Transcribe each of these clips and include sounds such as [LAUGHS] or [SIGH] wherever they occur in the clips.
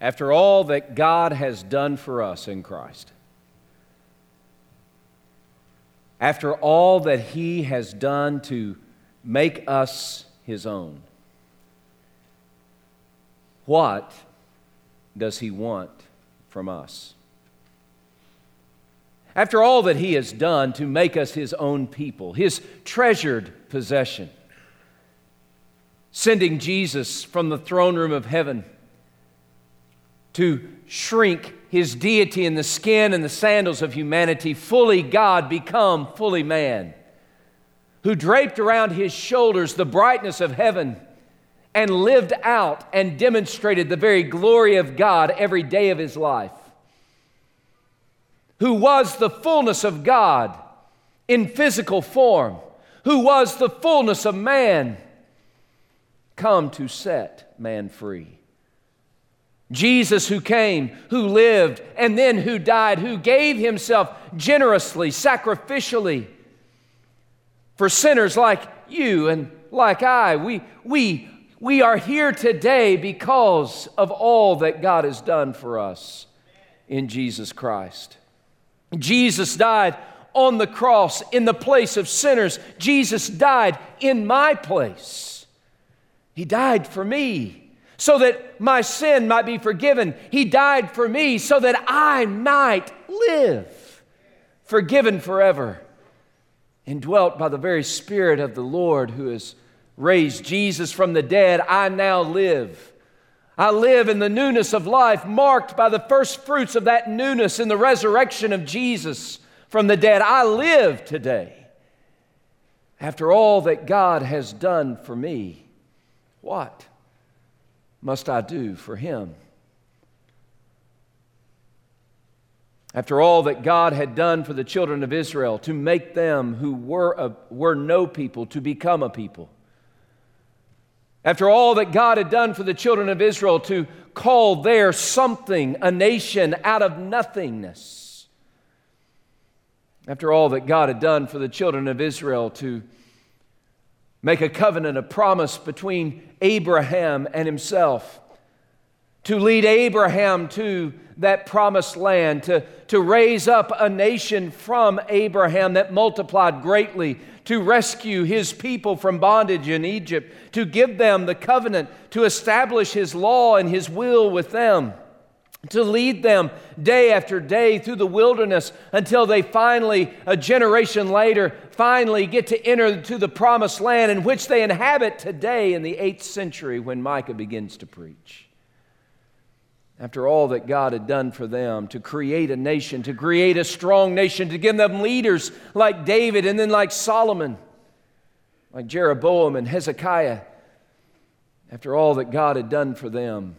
after all that God has done for us in Christ, after all that He has done to make us His own, what does He want from us? After all that He has done to make us His own people, His treasured possession, sending Jesus from the throne room of heaven to shrink his deity in the skin and the sandals of humanity, fully God, become fully man, who draped around his shoulders the brightness of heaven and lived out and demonstrated the very glory of God every day of his life, who was the fullness of God in physical form, who was the fullness of man, come to set man free. Jesus, who came, who lived, and then who died, who gave himself generously, sacrificially for sinners like you and like I. We, we, we are here today because of all that God has done for us in Jesus Christ. Jesus died on the cross in the place of sinners. Jesus died in my place. He died for me so that my sin might be forgiven. He died for me so that I might live, forgiven forever, indwelt by the very Spirit of the Lord who has raised Jesus from the dead. I now live. I live in the newness of life, marked by the first fruits of that newness in the resurrection of Jesus from the dead. I live today. After all that God has done for me, what? Must I do for him? After all that God had done for the children of Israel, to make them who were, a, were no people to become a people. After all that God had done for the children of Israel to call their something a nation out of nothingness. After all that God had done for the children of Israel to make a covenant, a promise between Abraham and himself, to lead Abraham to that promised land, to, to raise up a nation from Abraham that multiplied greatly, to rescue his people from bondage in Egypt, to give them the covenant, to establish his law and his will with them to lead them day after day through the wilderness until they finally, a generation later, finally get to enter to the promised land in which they inhabit today in the 8th century when Micah begins to preach. After all that God had done for them, to create a nation, to create a strong nation, to give them leaders like David and then like Solomon, like Jeroboam and Hezekiah, after all that God had done for them,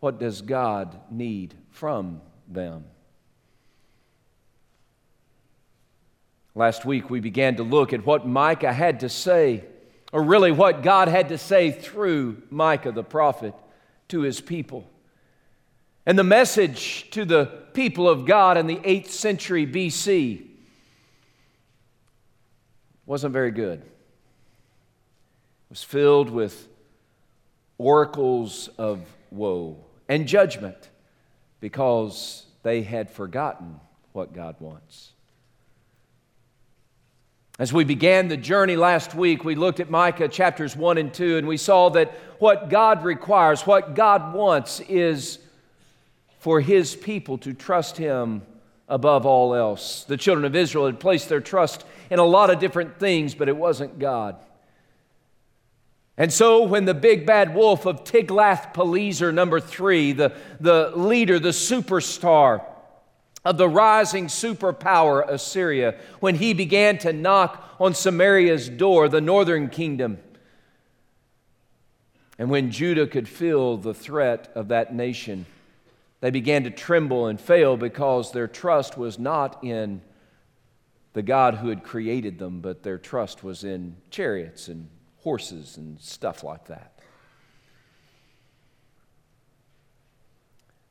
what does God need from them? Last week, we began to look at what Micah had to say, or really what God had to say through Micah the prophet to his people. And the message to the people of God in the 8th century BC wasn't very good. It was filled with oracles of woe and judgment because they had forgotten what God wants. As we began the journey last week, we looked at Micah chapters 1 and 2, and we saw that what God requires, what God wants, is for His people to trust Him above all else. The children of Israel had placed their trust in a lot of different things, but it wasn't God. And so, when the big bad wolf of Tiglath-Pileser, number three, the, the leader, the superstar of the rising superpower Assyria, when he began to knock on Samaria's door, the northern kingdom, and when Judah could feel the threat of that nation, they began to tremble and fail because their trust was not in the God who had created them, but their trust was in chariots and horses and stuff like that.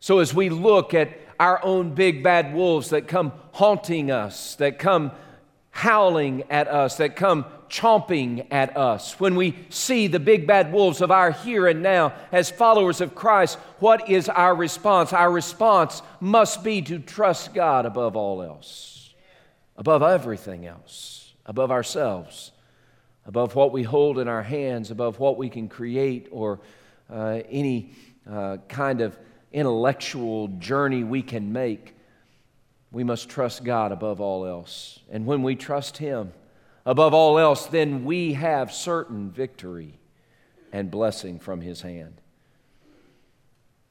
So, as we look at our own big bad wolves that come haunting us, that come howling at us, that come chomping at us. When we see the big bad wolves of our here and now as followers of Christ, what is our response? Our response must be to trust God above all else, above everything else, above ourselves, above what we hold in our hands, above what we can create or uh, any uh, kind of intellectual journey we can make. We must trust God above all else. And when we trust Him above all else, then we have certain victory and blessing from His hand.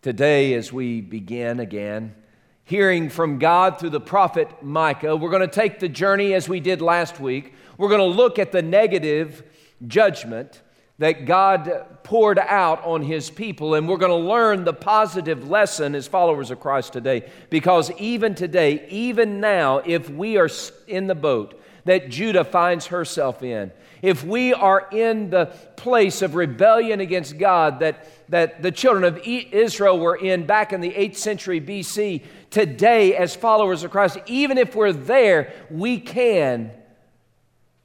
Today, as we begin again, hearing from God through the prophet Micah, we're going to take the journey as we did last week. We're going to look at the negative judgment that God poured out on his people. And we're going to learn the positive lesson as followers of Christ today. Because even today, even now, if we are in the boat that Judah finds herself in, if we are in the place of rebellion against God that, that the children of Israel were in back in the 8th century BC, today, as followers of Christ, even if we're there, we can,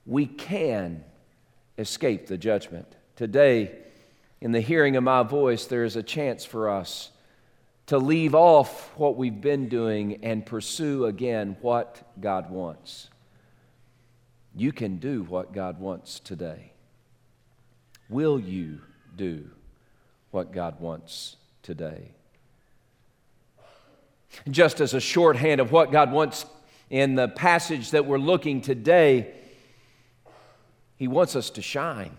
we can escape the judgment. Today, in the hearing of my voice, there is a chance for us to leave off what we've been doing and pursue again what God wants. You can do what God wants today. Will you do what God wants today? Just as a shorthand of what God wants in the passage that we're looking today, He wants us to shine.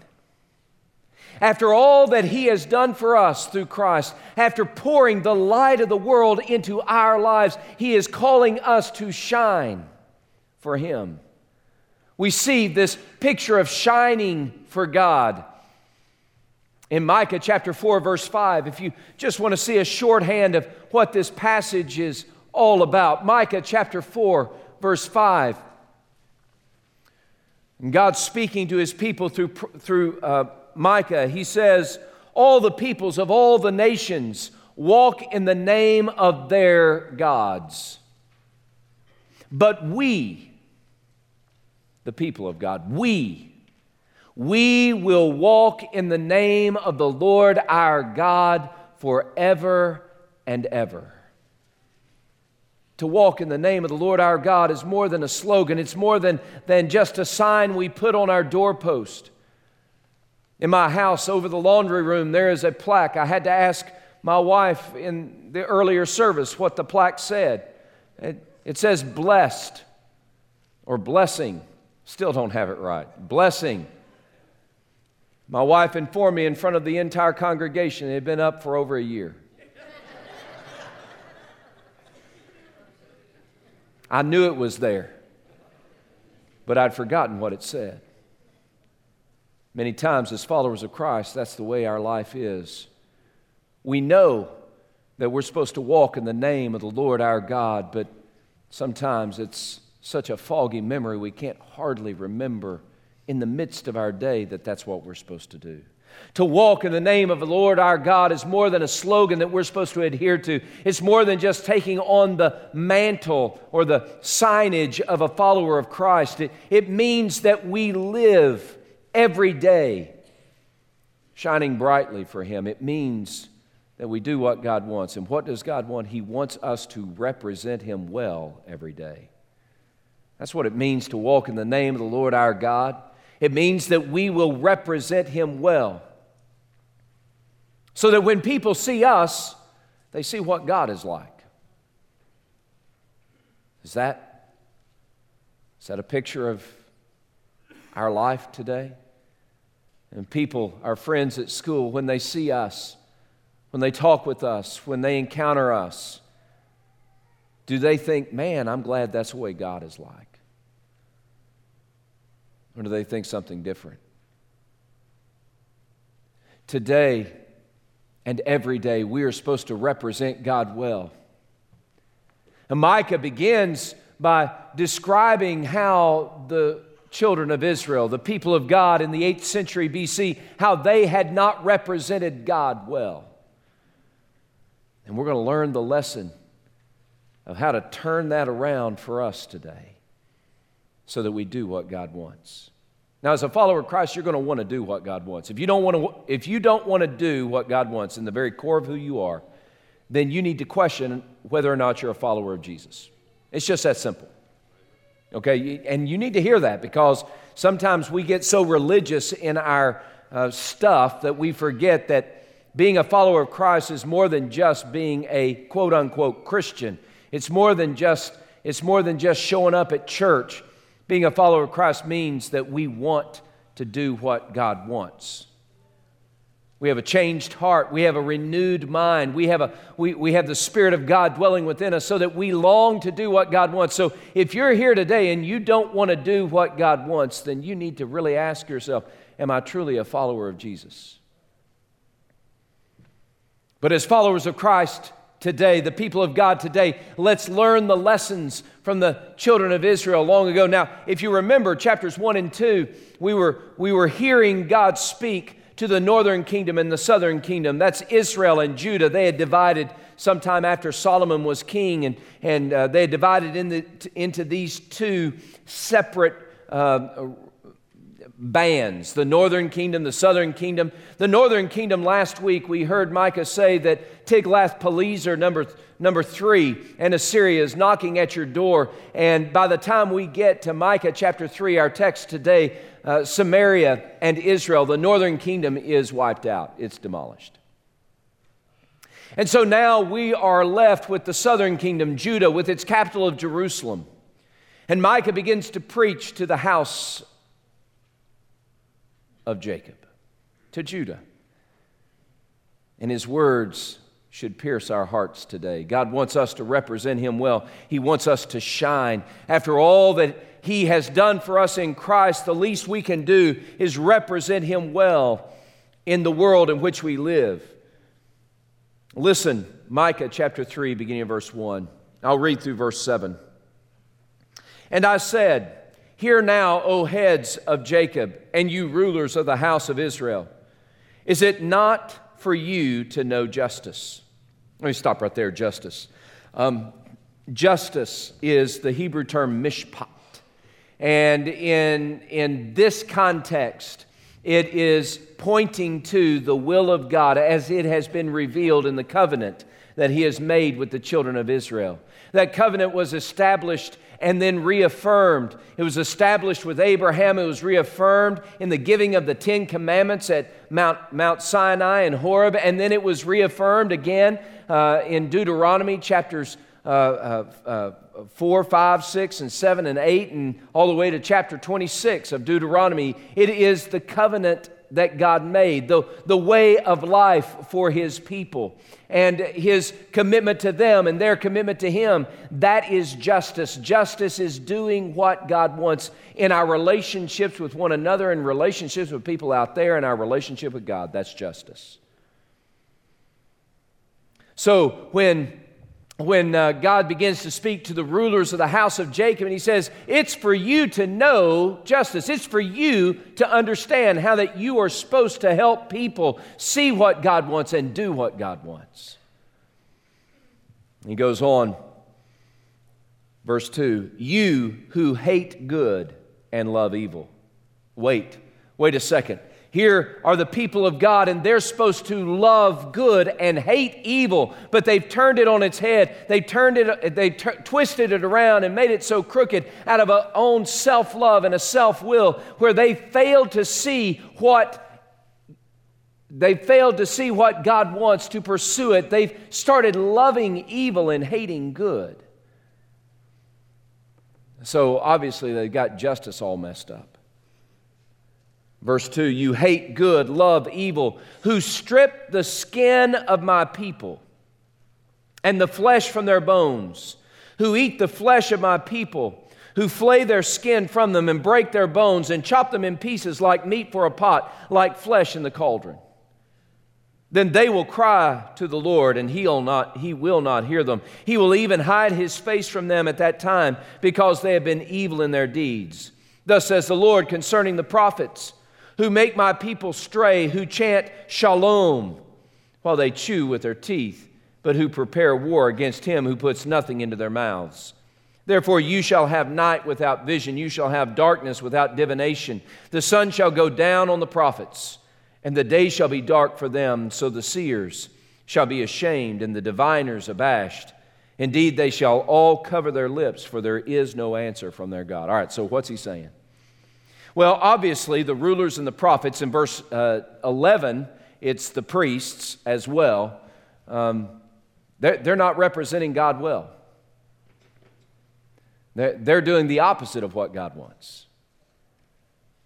After all that He has done for us through Christ, after pouring the light of the world into our lives, He is calling us to shine for Him. We see this picture of shining for God in Micah chapter 4, verse 5. If you just want to see a shorthand of what this passage is all about, Micah chapter 4, verse 5. And God speaking to his people through, through uh, Micah, he says, All the peoples of all the nations walk in the name of their gods. But we, the people of God, we, we will walk in the name of the Lord our God forever and ever. To walk in the name of the Lord our God is more than a slogan, it's more than, than just a sign we put on our doorpost. In my house over the laundry room, there is a plaque. I had to ask my wife in the earlier service what the plaque said. It, it says blessed or blessing. Still don't have it right. Blessing. My wife informed me in front of the entire congregation it had been up for over a year. [LAUGHS] I knew it was there, but I'd forgotten what it said. Many times, as followers of Christ, that's the way our life is. We know that we're supposed to walk in the name of the Lord our God, but sometimes it's such a foggy memory we can't hardly remember in the midst of our day that that's what we're supposed to do. To walk in the name of the Lord our God is more than a slogan that we're supposed to adhere to. It's more than just taking on the mantle or the signage of a follower of Christ. It, it means that we live every day shining brightly for Him. It means that we do what God wants. And what does God want? He wants us to represent Him well every day. That's what it means to walk in the name of the Lord our God. It means that we will represent Him well. So that when people see us, they see what God is like. Is that, is that a picture of our life today? And people, our friends at school, when they see us, when they talk with us, when they encounter us, do they think, man, I'm glad that's the way God is like? Or do they think something different? Today and every day, we are supposed to represent God well. And Micah begins by describing how the children of Israel, the people of God in the 8th century BC, how they had not represented God well. And we're going to learn the lesson of how to turn that around for us today. So that we do what God wants. Now, as a follower of Christ, you're going to want to do what God wants. If you don't want to, if you don't want to do what God wants in the very core of who you are, then you need to question whether or not you're a follower of Jesus. It's just that simple. Okay, and you need to hear that because sometimes we get so religious in our uh, stuff that we forget that being a follower of Christ is more than just being a quote unquote Christian. It's more than just it's more than just showing up at church. Being a follower of Christ means that we want to do what God wants. We have a changed heart. We have a renewed mind. We have, a, we, we have the Spirit of God dwelling within us so that we long to do what God wants. So if you're here today and you don't want to do what God wants, then you need to really ask yourself Am I truly a follower of Jesus? But as followers of Christ today, the people of God today, let's learn the lessons from the children of Israel long ago. Now, if you remember chapters 1 and 2, we were, we were hearing God speak to the northern kingdom and the southern kingdom. That's Israel and Judah. They had divided sometime after Solomon was king, and, and uh, they had divided in the, into these two separate uh, bands the northern kingdom, the southern kingdom. The northern kingdom, last week we heard Micah say that Tiglath-Pileser, number, number three, and Assyria is knocking at your door. And by the time we get to Micah chapter three, our text today, uh, Samaria and Israel, the northern kingdom is wiped out, it's demolished. And so now we are left with the southern kingdom, Judah, with its capital of Jerusalem. And Micah begins to preach to the house of Jacob, to Judah. And his words should pierce our hearts today. God wants us to represent him well, he wants us to shine. After all that he has done for us in Christ, the least we can do is represent him well in the world in which we live. Listen, Micah chapter 3, beginning of verse 1. I'll read through verse 7. And I said, Hear now, O heads of Jacob, and you rulers of the house of Israel. Is it not for you to know justice? Let me stop right there, justice. Um, justice is the Hebrew term mishpat. And in, in this context, it is pointing to the will of God as it has been revealed in the covenant that He has made with the children of Israel. That covenant was established and then reaffirmed. It was established with Abraham, it was reaffirmed in the giving of the Ten Commandments at Mount, Mount Sinai and Horeb, and then it was reaffirmed again uh, in Deuteronomy chapters uh, uh, uh 4, 5, 6, and 7, and 8, and all the way to chapter 26 of Deuteronomy. It is the covenant that God made, the, the way of life for His people, and His commitment to them and their commitment to Him. That is justice. Justice is doing what God wants in our relationships with one another, in relationships with people out there, in our relationship with God. That's justice. So when when uh, God begins to speak to the rulers of the house of Jacob, and he says, It's for you to know justice. It's for you to understand how that you are supposed to help people see what God wants and do what God wants. He goes on, verse 2 You who hate good and love evil. Wait, wait a second. Here are the people of God, and they're supposed to love good and hate evil, but they've turned it on its head. They turned it, they t- twisted it around and made it so crooked out of a own self love and a self will, where they failed to see what they failed to see what God wants to pursue it. They've started loving evil and hating good. So obviously, they've got justice all messed up. Verse 2 You hate good, love evil, who strip the skin of my people and the flesh from their bones, who eat the flesh of my people, who flay their skin from them and break their bones and chop them in pieces like meat for a pot, like flesh in the cauldron. Then they will cry to the Lord, and he'll not, he will not hear them. He will even hide his face from them at that time, because they have been evil in their deeds. Thus says the Lord concerning the prophets who make my people stray, who chant shalom while they chew with their teeth, but who prepare war against him who puts nothing into their mouths. Therefore, you shall have night without vision, you shall have darkness without divination. The sun shall go down on the prophets, and the day shall be dark for them. So the seers shall be ashamed, and the diviners abashed. Indeed, they shall all cover their lips, for there is no answer from their God. All right, so what's he saying? Well, obviously, the rulers and the prophets, in verse uh, 11, it's the priests as well. Um, they're, they're not representing God well. They're, they're doing the opposite of what God wants.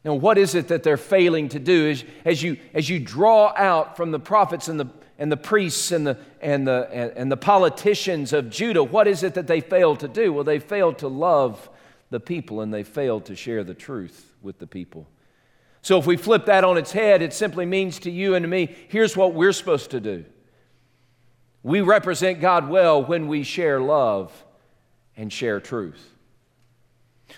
Now, what is it that they're failing to do? As, as, you, as you draw out from the prophets and the, and the priests and the, and, the, and, the politicians of Judah, what is it that they failed to do? Well, they failed to love the people and they failed to share the truth with the people. So, if we flip that on its head, it simply means to you and to me here's what we're supposed to do. We represent God well when we share love and share truth.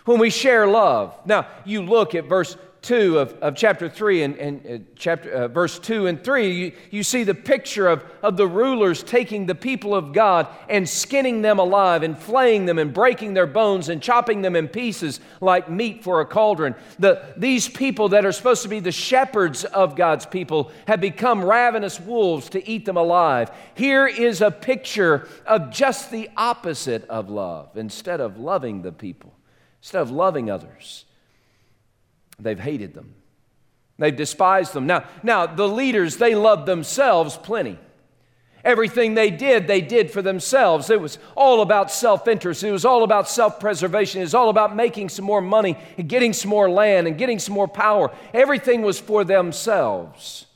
When we share love. Now, you look at verse 2 of, of chapter 3 and, and uh, chapter, uh, verse 2 and 3, you, you see the picture of, of the rulers taking the people of God and skinning them alive and flaying them and breaking their bones and chopping them in pieces like meat for a cauldron. The, these people that are supposed to be the shepherds of God's people have become ravenous wolves to eat them alive. Here is a picture of just the opposite of love. Instead of loving the people, instead of loving others, They've hated them. They've despised them. Now, now the leaders, they loved themselves plenty. Everything they did, they did for themselves. It was all about self interest. It was all about self preservation. It was all about making some more money and getting some more land and getting some more power. Everything was for themselves.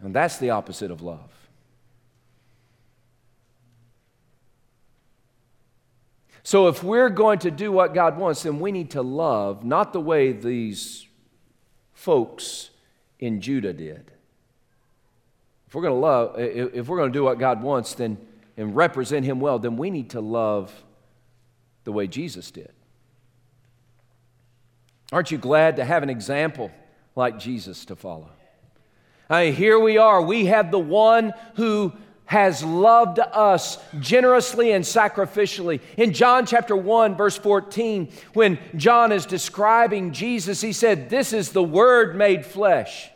And that's the opposite of love. So, if we're going to do what God wants, then we need to love not the way these folks in Judah did. If we're going to love, if we're going to do what God wants, then and represent Him well, then we need to love the way Jesus did. Aren't you glad to have an example like Jesus to follow? I mean, here we are. We have the one who has loved us generously and sacrificially. In John chapter 1, verse 14, when John is describing Jesus, he said, This is the Word made flesh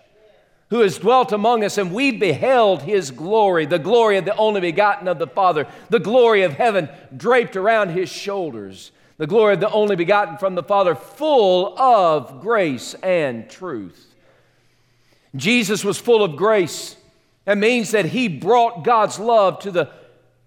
who has dwelt among us, and we beheld his glory, the glory of the only begotten of the Father, the glory of heaven draped around his shoulders, the glory of the only begotten from the Father, full of grace and truth. Jesus was full of grace. That means that he brought God's love to the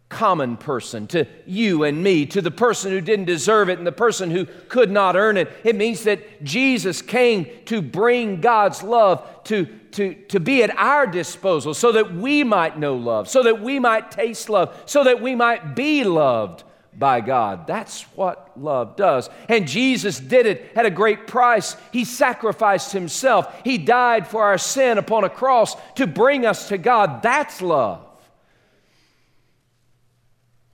common person, to you and me, to the person who didn't deserve it and the person who could not earn it. It means that Jesus came to bring God's love to, to, to be at our disposal so that we might know love, so that we might taste love, so that we might be loved by God. That's what love does. And Jesus did it at a great price. He sacrificed himself, He died for our sin upon a cross to bring us to God. That's love.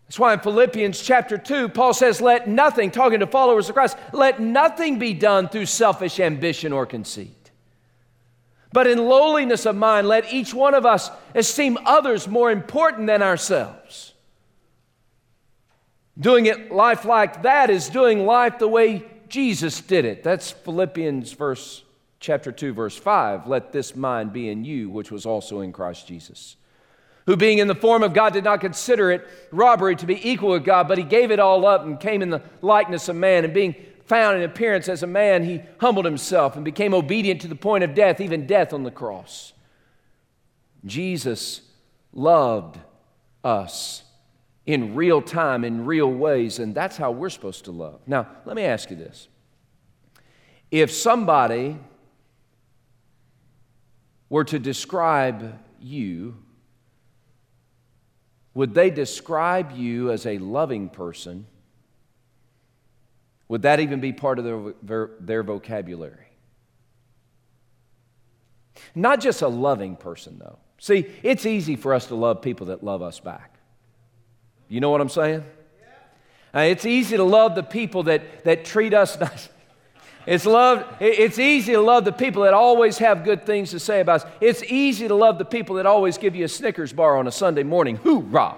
That's why in Philippians chapter 2, Paul says, Let nothing, talking to followers of Christ, let nothing be done through selfish ambition or conceit. But in lowliness of mind, let each one of us esteem others more important than ourselves. Doing it life like that is doing life the way Jesus did it. That's Philippians verse chapter 2 verse 5. Let this mind be in you which was also in Christ Jesus. Who being in the form of God did not consider it robbery to be equal with God, but he gave it all up and came in the likeness of man and being found in appearance as a man, he humbled himself and became obedient to the point of death, even death on the cross. Jesus loved us in real time, in real ways, and that's how we're supposed to love. Now, let me ask you this. If somebody were to describe you, would they describe you as a loving person? Would that even be part of their, their, vocabulary? Not just a loving person, though. See, it's easy for us to love people that love us back. You know what I'm saying? Uh, it's easy to love the people that, that treat us [LAUGHS] nice. It's, love, it's easy to love the people that always have good things to say about us. It's easy to love the people that always give you a Snickers bar on a Sunday morning. Hoorah!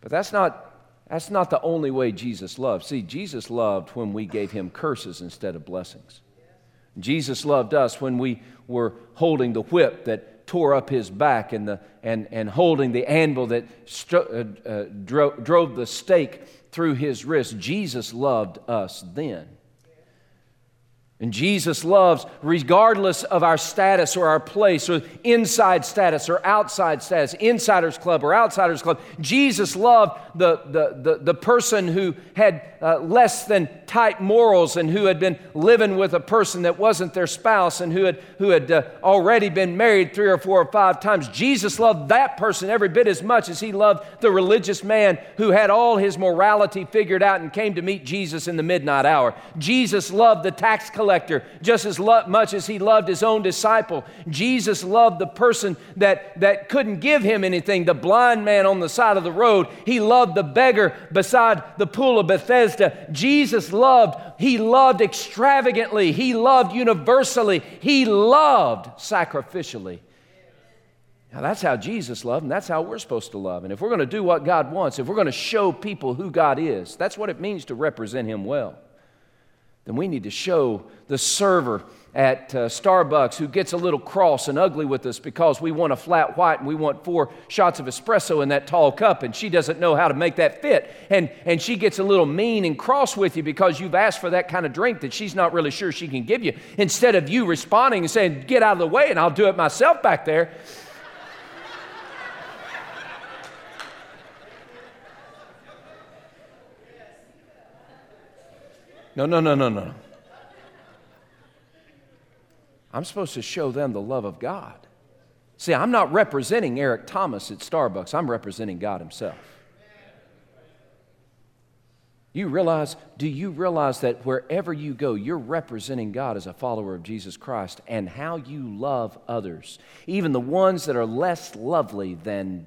But that's not, that's not the only way Jesus loved. See, Jesus loved when we gave him curses instead of blessings. Jesus loved us when we were holding the whip that tore up his back and, the, and, and holding the anvil that stro- uh, uh, dro- drove the stake through his wrist. Jesus loved us then. And Jesus loves, regardless of our status or our place, or inside status or outside status, insiders club or outsiders club. Jesus loved the, the, the, the person who had uh, less than tight morals and who had been living with a person that wasn't their spouse and who had, who had uh, already been married three or four or five times. Jesus loved that person every bit as much as he loved the religious man who had all his morality figured out and came to meet Jesus in the midnight hour. Jesus loved the tax collector collector just as lo- much as he loved his own disciple. Jesus loved the person that, that couldn't give him anything, the blind man on the side of the road. He loved the beggar beside the pool of Bethesda. Jesus loved, he loved extravagantly, he loved universally, he loved sacrificially. Now, that's how Jesus loved, and that's how we're supposed to love. And if we're going to do what God wants, if we're going to show people who God is, that's what it means to represent Him well then we need to show the server at uh, Starbucks who gets a little cross and ugly with us because we want a flat white and we want four shots of espresso in that tall cup and she doesn't know how to make that fit. And, and she gets a little mean and cross with you because you've asked for that kind of drink that she's not really sure she can give you. Instead of you responding and saying, Get out of the way and I'll do it myself back there. No, no, no, no, no. I'm supposed to show them the love of God. See, I'm not representing Eric Thomas at Starbucks, I'm representing God Himself. You realize, do you realize that wherever you go, you're representing God as a follower of Jesus Christ and how you love others, even the ones that are less lovely than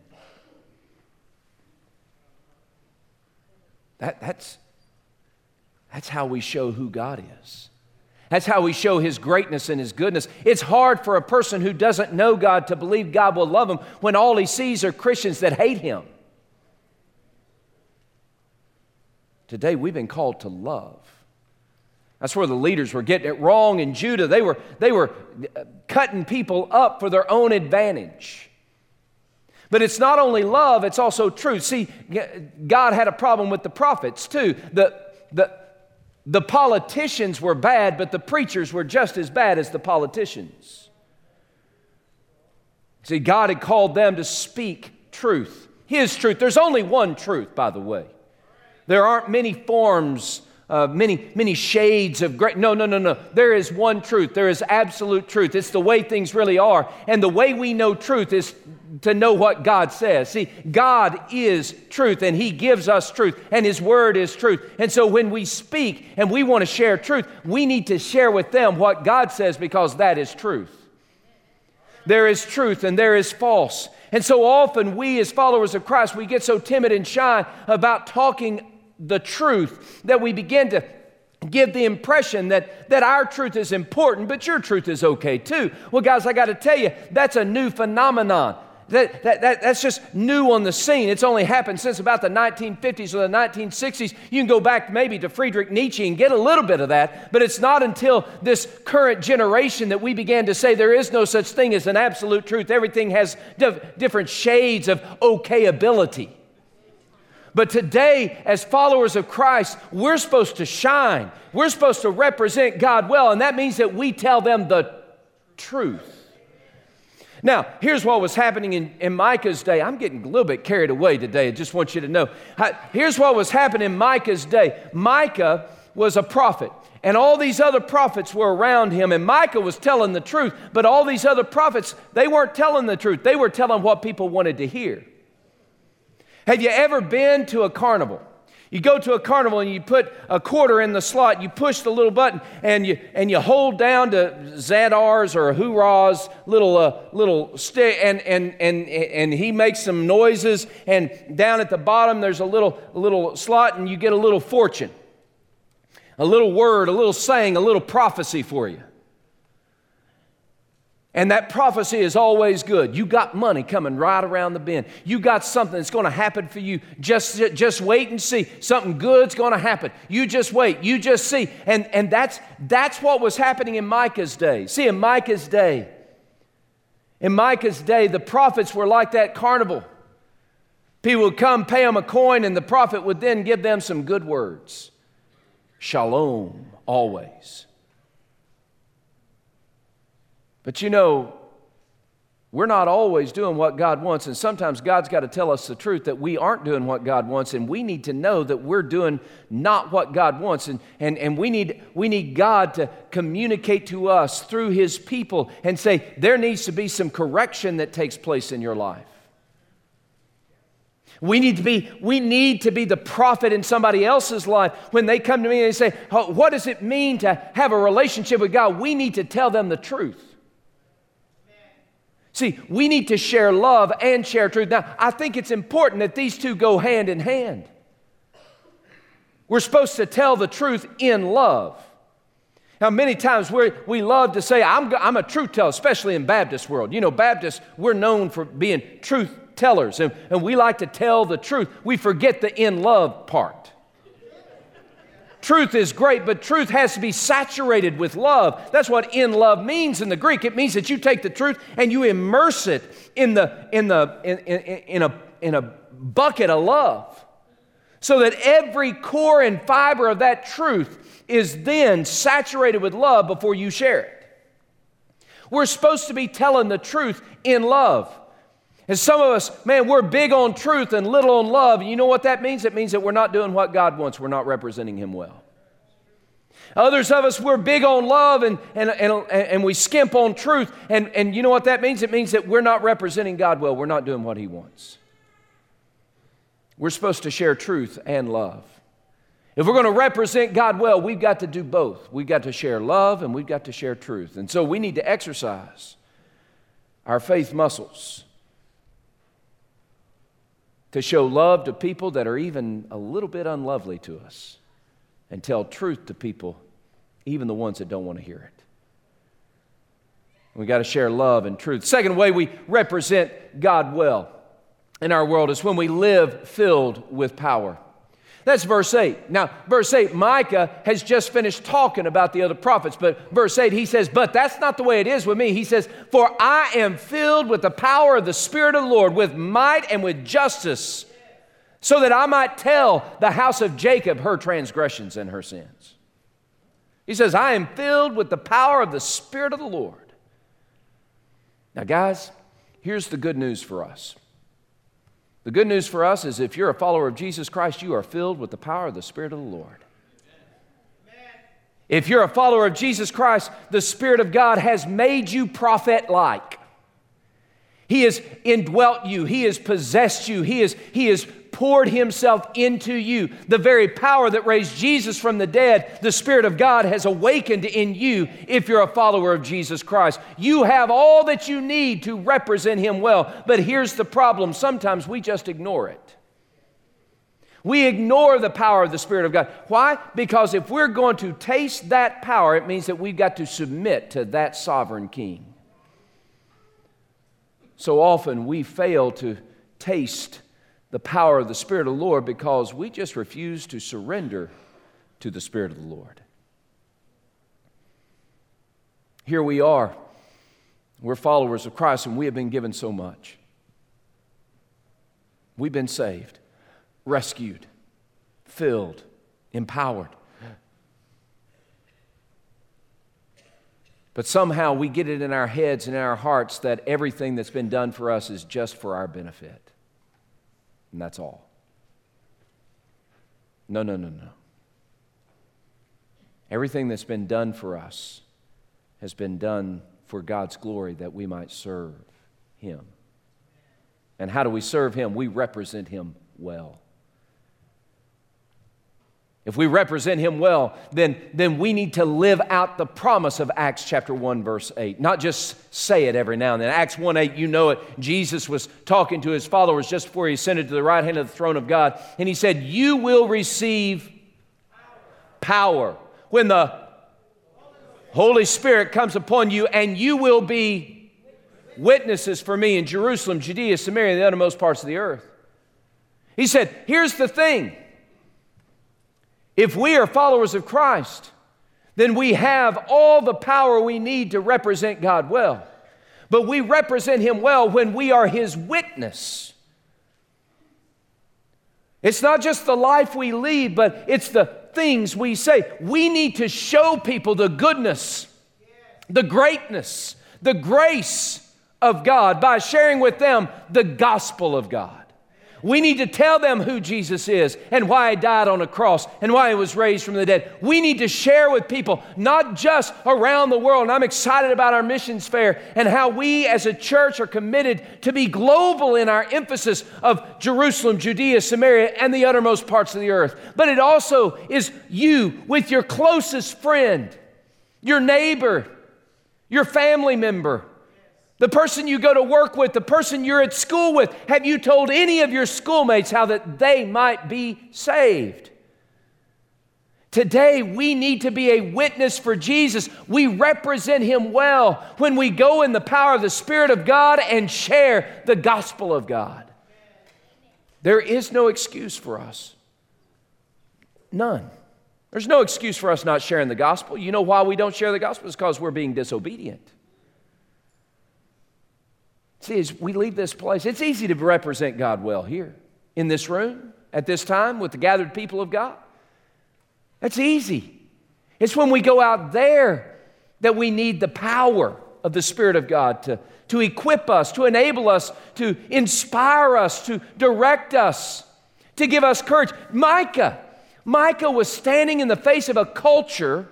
that, that's, that's how we show who God is. That's how we show His greatness and His goodness. It's hard for a person who doesn't know God to believe God will love him when all he sees are Christians that hate Him. Today, we've been called to love. That's where the leaders were getting it wrong in Judah. They were, they were uh, cutting people up for their own advantage. But it's not only love, it's also truth. See, God had a problem with the prophets too. The, the, the politicians were bad, but the preachers were just as bad as the politicians. See, God had called them to speak truth, His truth. There's only one truth, by the way. There aren't many forms uh, many, many shades of great. No, no, no, no. There is one truth. There is absolute truth. It's the way things really are. And the way we know truth is to know what God says. See, God is truth and He gives us truth and His Word is truth. And so when we speak and we want to share truth, we need to share with them what God says because that is truth. There is truth and there is false. And so often we, as followers of Christ, we get so timid and shy about talking the truth that we begin to give the impression that, that our truth is important, but your truth is okay too. Well, guys, I got to tell you, that's a new phenomenon. That, that, that, that's just new on the scene. It's only happened since about the 1950s or the 1960s. You can go back maybe to Friedrich Nietzsche and get a little bit of that, but it's not until this current generation that we began to say there is no such thing as an absolute truth. Everything has different shades of okay ability. But today, as followers of Christ, we're supposed to shine. We're supposed to represent God well, and that means that we tell them the truth. Now, here's what was happening in, in Micah's day. I'm getting a little bit carried away today. I just want you to know. Here's what was happening in Micah's day Micah was a prophet. And all these other prophets were around him, and Micah was telling the truth. But all these other prophets, they weren't telling the truth. They were telling what people wanted to hear. Have you ever been to a carnival? You go to a carnival and you put a quarter in the slot, you push the little button, and you, and you hold down to Zadar's or Hoorah's little, uh, little stick, and, and, and, and he makes some noises, and down at the bottom there's a little, a little slot, and you get a little fortune, a little word, a little saying, a little prophecy for you. And that prophecy is always good. You got money coming right around the bend. You got something that's going to happen for you. Just, just wait and see. Something good's going to happen. You just wait. You just see. And, and that's, that's what was happening in Micah's day. See, in Micah's day, in Micah's day, the prophets were like that carnival. People would come, pay them a coin, and the prophet would then give them some good words. Shalom, always. But you know, we're not always doing what God wants, and sometimes God's got to tell us the truth that we aren't doing what God wants, and we need to know that we're doing not what God wants. And, and, and we, need, we need God to communicate to us through His people and say, there needs to be some correction that takes place in your life. We need to be, we need to be the prophet in somebody else's life. When they come to me and they say, oh, What does it mean to have a relationship with God? We need to tell them the truth. See, we need to share love and share truth. Now, I think it's important that these two go hand in hand. We're supposed to tell the truth in love. Now, many times we we love to say, I'm, I'm a truth teller, especially in Baptist world. You know, Baptists, we're known for being truth tellers, and, and we like to tell the truth. We forget the in love part. Truth is great, but truth has to be saturated with love. That's what in love means in the Greek. It means that you take the truth and you immerse it in, the, in, the, in, in, in, a, in a bucket of love. So that every core and fiber of that truth is then saturated with love before you share it. We're supposed to be telling the truth in love. And some of us, man, we're big on truth and little on love. And you know what that means? It means that we're not doing what God wants, we're not representing Him well. Others of us, we're big on love and, and, and, and we skimp on truth. And, and you know what that means? It means that we're not representing God well. We're not doing what He wants. We're supposed to share truth and love. If we're going to represent God well, we've got to do both. We've got to share love and we've got to share truth. And so we need to exercise our faith muscles to show love to people that are even a little bit unlovely to us, and tell truth to people, even the ones that don't want to hear it. We got to share love and truth. Second way we represent God well in our world is when we live filled with power. That's verse 8. Now, verse 8, Micah has just finished talking about the other prophets, but verse 8, he says, But that's not the way it is with me. He says, For I am filled with the power of the Spirit of the Lord, with might and with justice, so that I might tell the house of Jacob her transgressions and her sins. He says, I am filled with the power of the Spirit of the Lord. Now, guys, here's the good news for us. The good news for us is if you're a follower of Jesus Christ, you are filled with the power of the Spirit of the Lord. If you're a follower of Jesus Christ, the Spirit of God has made you prophet like. He has indwelt you, He has possessed you, He has, he has poured himself into you. The very power that raised Jesus from the dead, the Spirit of God has awakened in you if you're a follower of Jesus Christ. You have all that you need to represent him well. But here's the problem sometimes we just ignore it. We ignore the power of the Spirit of God. Why? Because if we're going to taste that power, it means that we've got to submit to that sovereign King. So often we fail to taste the power of the Spirit of the Lord because we just refuse to surrender to the Spirit of the Lord. Here we are. We're followers of Christ and we have been given so much. We've been saved, rescued, filled, empowered. But somehow we get it in our heads and in our hearts that everything that's been done for us is just for our benefit. And that's all. No, no, no, no. Everything that's been done for us has been done for God's glory that we might serve Him. And how do we serve Him? We represent Him well. If we represent him well, then, then we need to live out the promise of Acts chapter 1, verse 8. Not just say it every now and then. Acts 1 8, you know it. Jesus was talking to his followers just before he ascended to the right hand of the throne of God. And he said, You will receive power when the Holy Spirit comes upon you, and you will be witnesses for me in Jerusalem, Judea, Samaria, and the uttermost parts of the earth. He said, Here's the thing if we are followers of Christ, then we have all the power we need to represent God well. But we represent Him well when we are His witness. It's not just the life we lead, but it's the things we say. We need to show people the goodness, the greatness, the grace of God by sharing with them the gospel of God. We need to tell them who Jesus is and why He died on a cross and why He was raised from the dead. We need to share with people, not just around the world. And I'm excited about our missions fair and how we as a church are committed to be global in our emphasis of Jerusalem, Judea, Samaria, and the uttermost parts of the earth. But it also is you with your closest friend, your neighbor, your family member the person you go to work with, the person you're at school with, have you told any of your schoolmates how that they might be saved? Today, we need to be a witness for Jesus. We represent him well when we go in the power of the Spirit of God and share the gospel of God. There is no excuse for us. None. There's no excuse for us not sharing the gospel. You know why we don't share the gospel? It's because we're being disobedient. See, as we leave this place, it's easy to represent God well here in this room at this time with the gathered people of God. That's easy. It's when we go out there that we need the power of the Spirit of God to, to equip us, to enable us, to inspire us, to direct us, to give us courage. Micah, Micah was standing in the face of a culture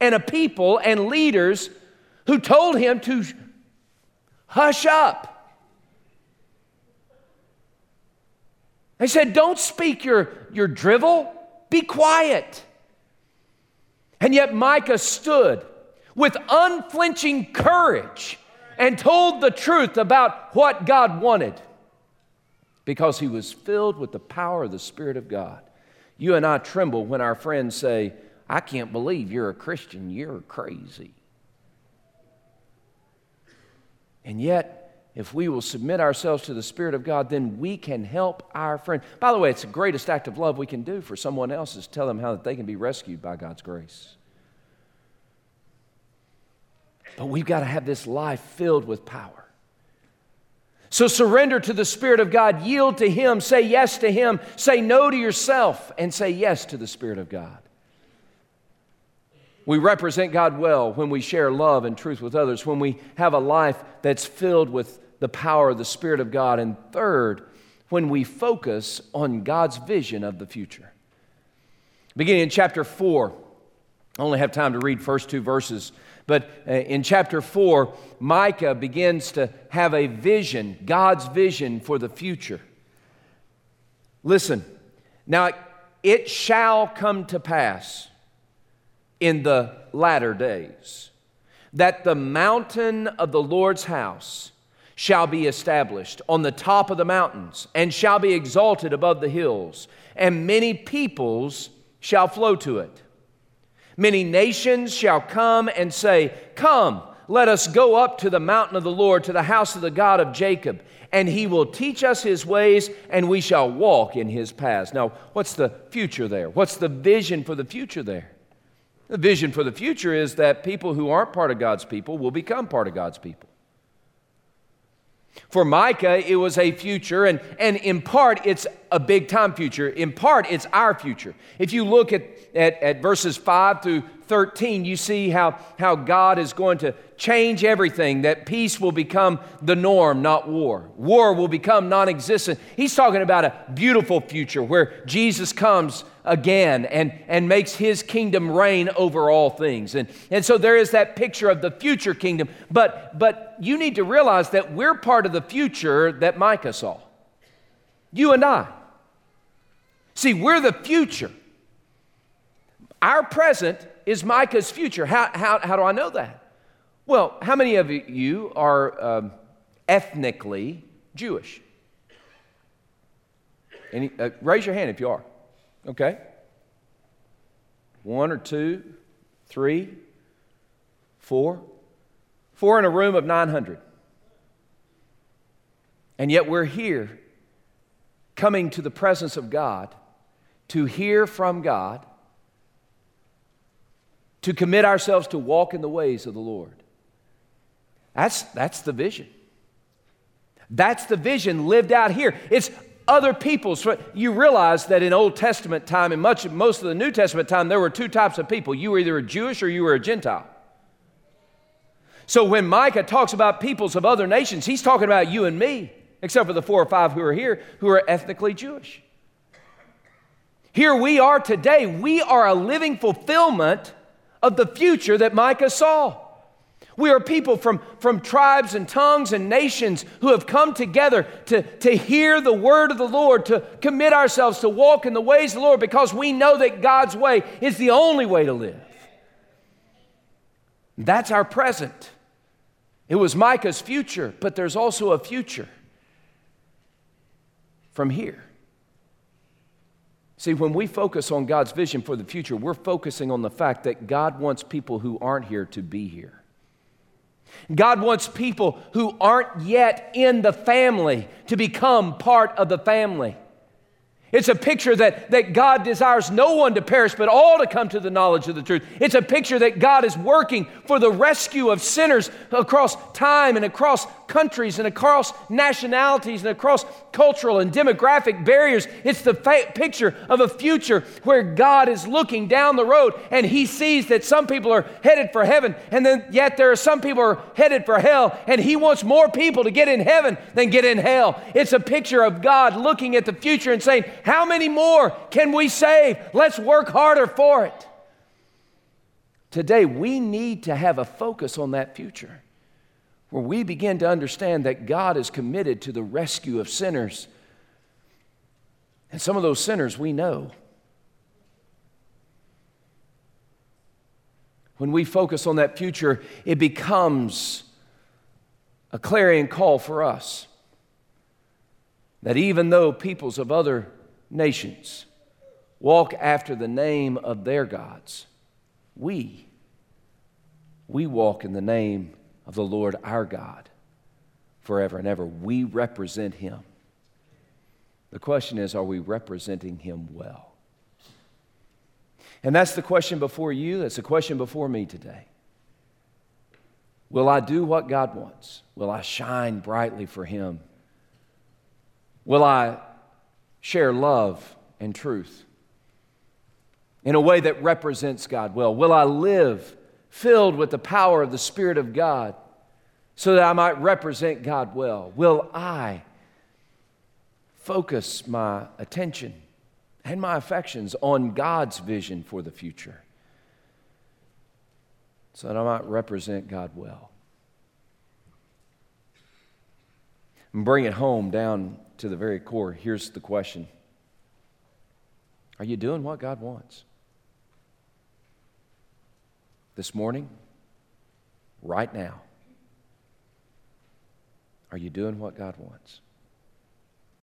and a people and leaders who told him to Hush up. They said, Don't speak your, your drivel, be quiet. And yet Micah stood with unflinching courage and told the truth about what God wanted because he was filled with the power of the Spirit of God. You and I tremble when our friends say, I can't believe you're a Christian, you're crazy. And yet, if we will submit ourselves to the Spirit of God, then we can help our friend. By the way, it's the greatest act of love we can do for someone else is tell them how that they can be rescued by God's grace. But we've got to have this life filled with power. So surrender to the Spirit of God, yield to Him, say yes to Him, say no to yourself, and say yes to the Spirit of God. We represent God well when we share love and truth with others, when we have a life that's filled with the power of the Spirit of God. And third, when we focus on God's vision of the future. Beginning in chapter 4, I only have time to read first two verses, but uh, in chapter 4, Micah begins to have a vision, God's vision for the future. Listen, now it shall come to pass in the latter days, that the mountain of the Lord's house shall be established on the top of the mountains and shall be exalted above the hills, and many peoples shall flow to it. Many nations shall come and say, Come, let us go up to the mountain of the Lord, to the house of the God of Jacob, and he will teach us his ways, and we shall walk in his paths. Now, what's the future there? What's the vision for the future there? The vision for the future is that people who aren't part of God's people will become part of God's people. For Micah, it was a future, and, and in part, it's a big time future. In part, it's our future. If you look at, at, at verses 5 through 13, you see how, how God is going to change everything, that peace will become the norm, not war. War will become non existent. He's talking about a beautiful future where Jesus comes again and, and makes his kingdom reign over all things. And, and so there is that picture of the future kingdom. But, but you need to realize that we're part of the future that Micah saw. You and I. See, we're the future. Our present is Micah's future. How, how, how do I know that? Well, how many of you are um, ethnically Jewish? Any, uh, raise your hand if you are. Okay? One or two, three, four. Four in a room of 900. And yet we're here coming to the presence of God to hear from God, to commit ourselves to walk in the ways of the Lord. That's, that's the vision. That's the vision lived out here. It's other people's. You realize that in Old Testament time and much most of the New Testament time, there were two types of people. You were either a Jewish or you were a Gentile. So when Micah talks about peoples of other nations, he's talking about you and me, except for the four or five who are here who are ethnically Jewish. Here we are today. We are a living fulfillment of the future that Micah saw. We are people from, from tribes and tongues and nations who have come together to, to hear the word of the Lord, to commit ourselves to walk in the ways of the Lord because we know that God's way is the only way to live. That's our present. It was Micah's future, but there's also a future from here. See, when we focus on God's vision for the future, we're focusing on the fact that God wants people who aren't here to be here. God wants people who aren't yet in the family to become part of the family. It's a picture that, that God desires no one to perish, but all to come to the knowledge of the truth. It's a picture that God is working for the rescue of sinners across time and across countries and across nationalities and across cultural and demographic barriers. It's the fa- picture of a future where God is looking down the road and he sees that some people are headed for heaven and then yet there are some people are headed for hell and he wants more people to get in heaven than get in hell. It's a picture of God looking at the future and saying, "How many more can we save? Let's work harder for it." Today we need to have a focus on that future where we begin to understand that God is committed to the rescue of sinners. And some of those sinners we know. When we focus on that future, it becomes a clarion call for us that even though peoples of other nations walk after the name of their gods, we, we walk in the name of the Lord our God forever and ever. We represent him. The question is, are we representing him well? And that's the question before you, that's the question before me today. Will I do what God wants? Will I shine brightly for him? Will I share love and truth in a way that represents God well? Will I live filled with the power of the Spirit of God so that I might represent God well? Will I focus my attention and my affections on God's vision for the future so that I might represent God well? And bring it home down to the very core. Here's the question Are you doing what God wants? This morning, right now, are you doing what God wants?